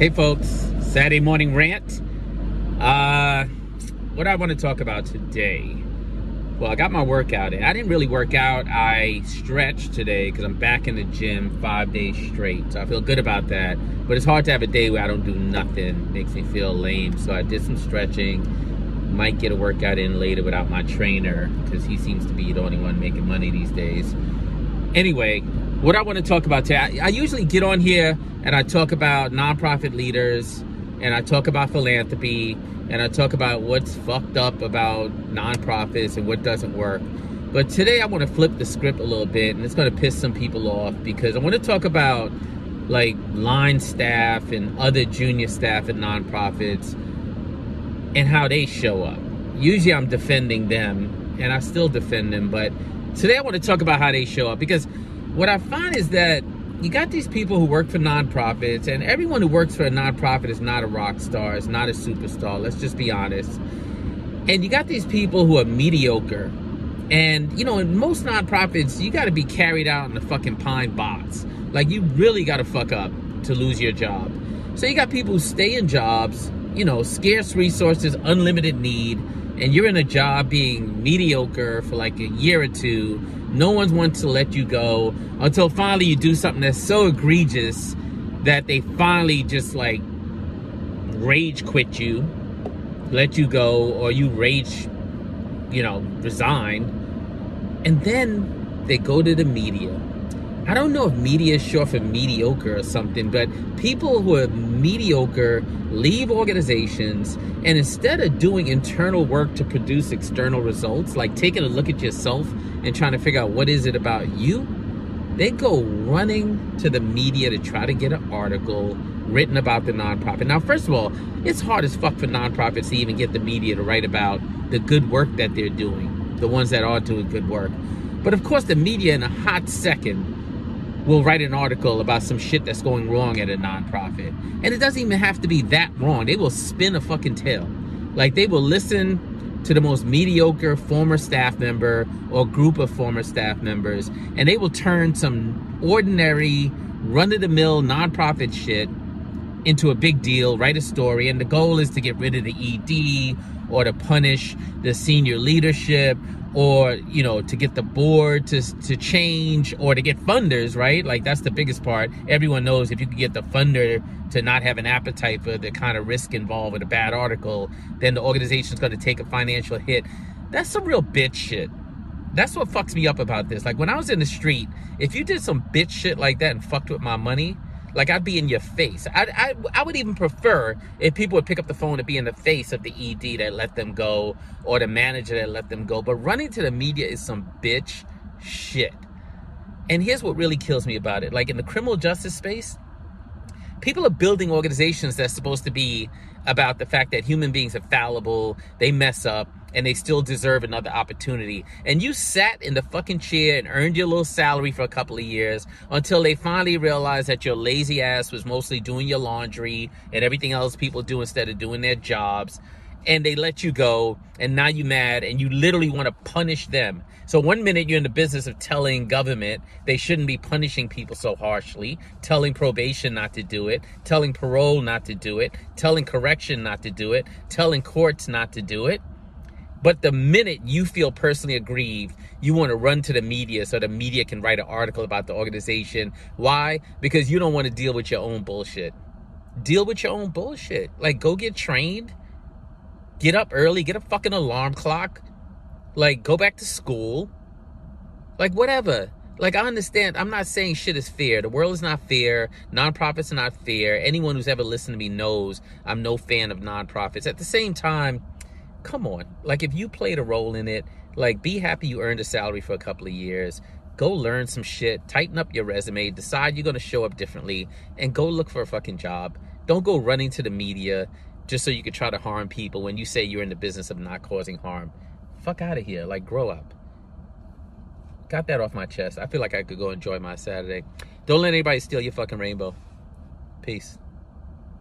Hey folks, Saturday morning rant. Uh, what I want to talk about today. Well, I got my workout in. I didn't really work out. I stretched today because I'm back in the gym five days straight. So I feel good about that. But it's hard to have a day where I don't do nothing. makes me feel lame. So I did some stretching. Might get a workout in later without my trainer because he seems to be the only one making money these days. Anyway, what I want to talk about today, I, I usually get on here and I talk about nonprofit leaders and I talk about philanthropy and I talk about what's fucked up about nonprofits and what doesn't work. But today I want to flip the script a little bit and it's going to piss some people off because I want to talk about like line staff and other junior staff at nonprofits and how they show up. Usually I'm defending them and I still defend them, but today I want to talk about how they show up because what I find is that you got these people who work for nonprofits, and everyone who works for a nonprofit is not a rock star, is not a superstar. Let's just be honest. And you got these people who are mediocre. And, you know, in most nonprofits, you got to be carried out in the fucking pine box. Like, you really got to fuck up to lose your job. So you got people who stay in jobs, you know, scarce resources, unlimited need, and you're in a job being mediocre for like a year or two no one's want to let you go until finally you do something that's so egregious that they finally just like rage quit you, let you go, or you rage, you know, resign. And then they go to the media. I don't know if media is short for mediocre or something, but people who are mediocre leave organizations and instead of doing internal work to produce external results, like taking a look at yourself and trying to figure out what is it about you, they go running to the media to try to get an article written about the nonprofit. Now, first of all, it's hard as fuck for nonprofits to even get the media to write about the good work that they're doing, the ones that are doing good work. But of course, the media in a hot second will write an article about some shit that's going wrong at a nonprofit. And it doesn't even have to be that wrong. They will spin a fucking tale. Like they will listen to the most mediocre former staff member or group of former staff members, and they will turn some ordinary, run of the mill nonprofit shit into a big deal, write a story, and the goal is to get rid of the ED or to punish the senior leadership or you know to get the board to to change or to get funders right? Like that's the biggest part. Everyone knows if you can get the funder to not have an appetite for the kind of risk involved with a bad article then the organization's going to take a financial hit. That's some real bitch shit. That's what fucks me up about this. Like when i was in the street if you did some bitch shit like that and fucked with my money like I'd be in your face. I, I, I would even prefer if people would pick up the phone to be in the face of the ED that let them go or the manager that let them go. But running to the media is some bitch shit. And here's what really kills me about it. Like in the criminal justice space, people are building organizations that's supposed to be about the fact that human beings are fallible, they mess up, and they still deserve another opportunity. And you sat in the fucking chair and earned your little salary for a couple of years until they finally realized that your lazy ass was mostly doing your laundry and everything else people do instead of doing their jobs. And they let you go and now you mad and you literally want to punish them. So one minute you're in the business of telling government they shouldn't be punishing people so harshly telling probation not to do it telling parole not to do it telling correction not to do it telling courts not to do it but the minute you feel personally aggrieved, you want to run to the media so the media can write an article about the organization. Why? Because you don't want to deal with your own bullshit. Deal with your own bullshit. Like, go get trained Get up early, get a fucking alarm clock. Like, go back to school. Like, whatever. Like, I understand. I'm not saying shit is fair. The world is not fair. Nonprofits are not fair. Anyone who's ever listened to me knows I'm no fan of nonprofits. At the same time, come on. Like, if you played a role in it, like, be happy you earned a salary for a couple of years. Go learn some shit. Tighten up your resume. Decide you're to show up differently. And go look for a fucking job. Don't go running to the media just so you could try to harm people when you say you're in the business of not causing harm. Fuck out of here. Like, grow up. Got that off my chest. I feel like I could go enjoy my Saturday. Don't let anybody steal your fucking rainbow. Peace.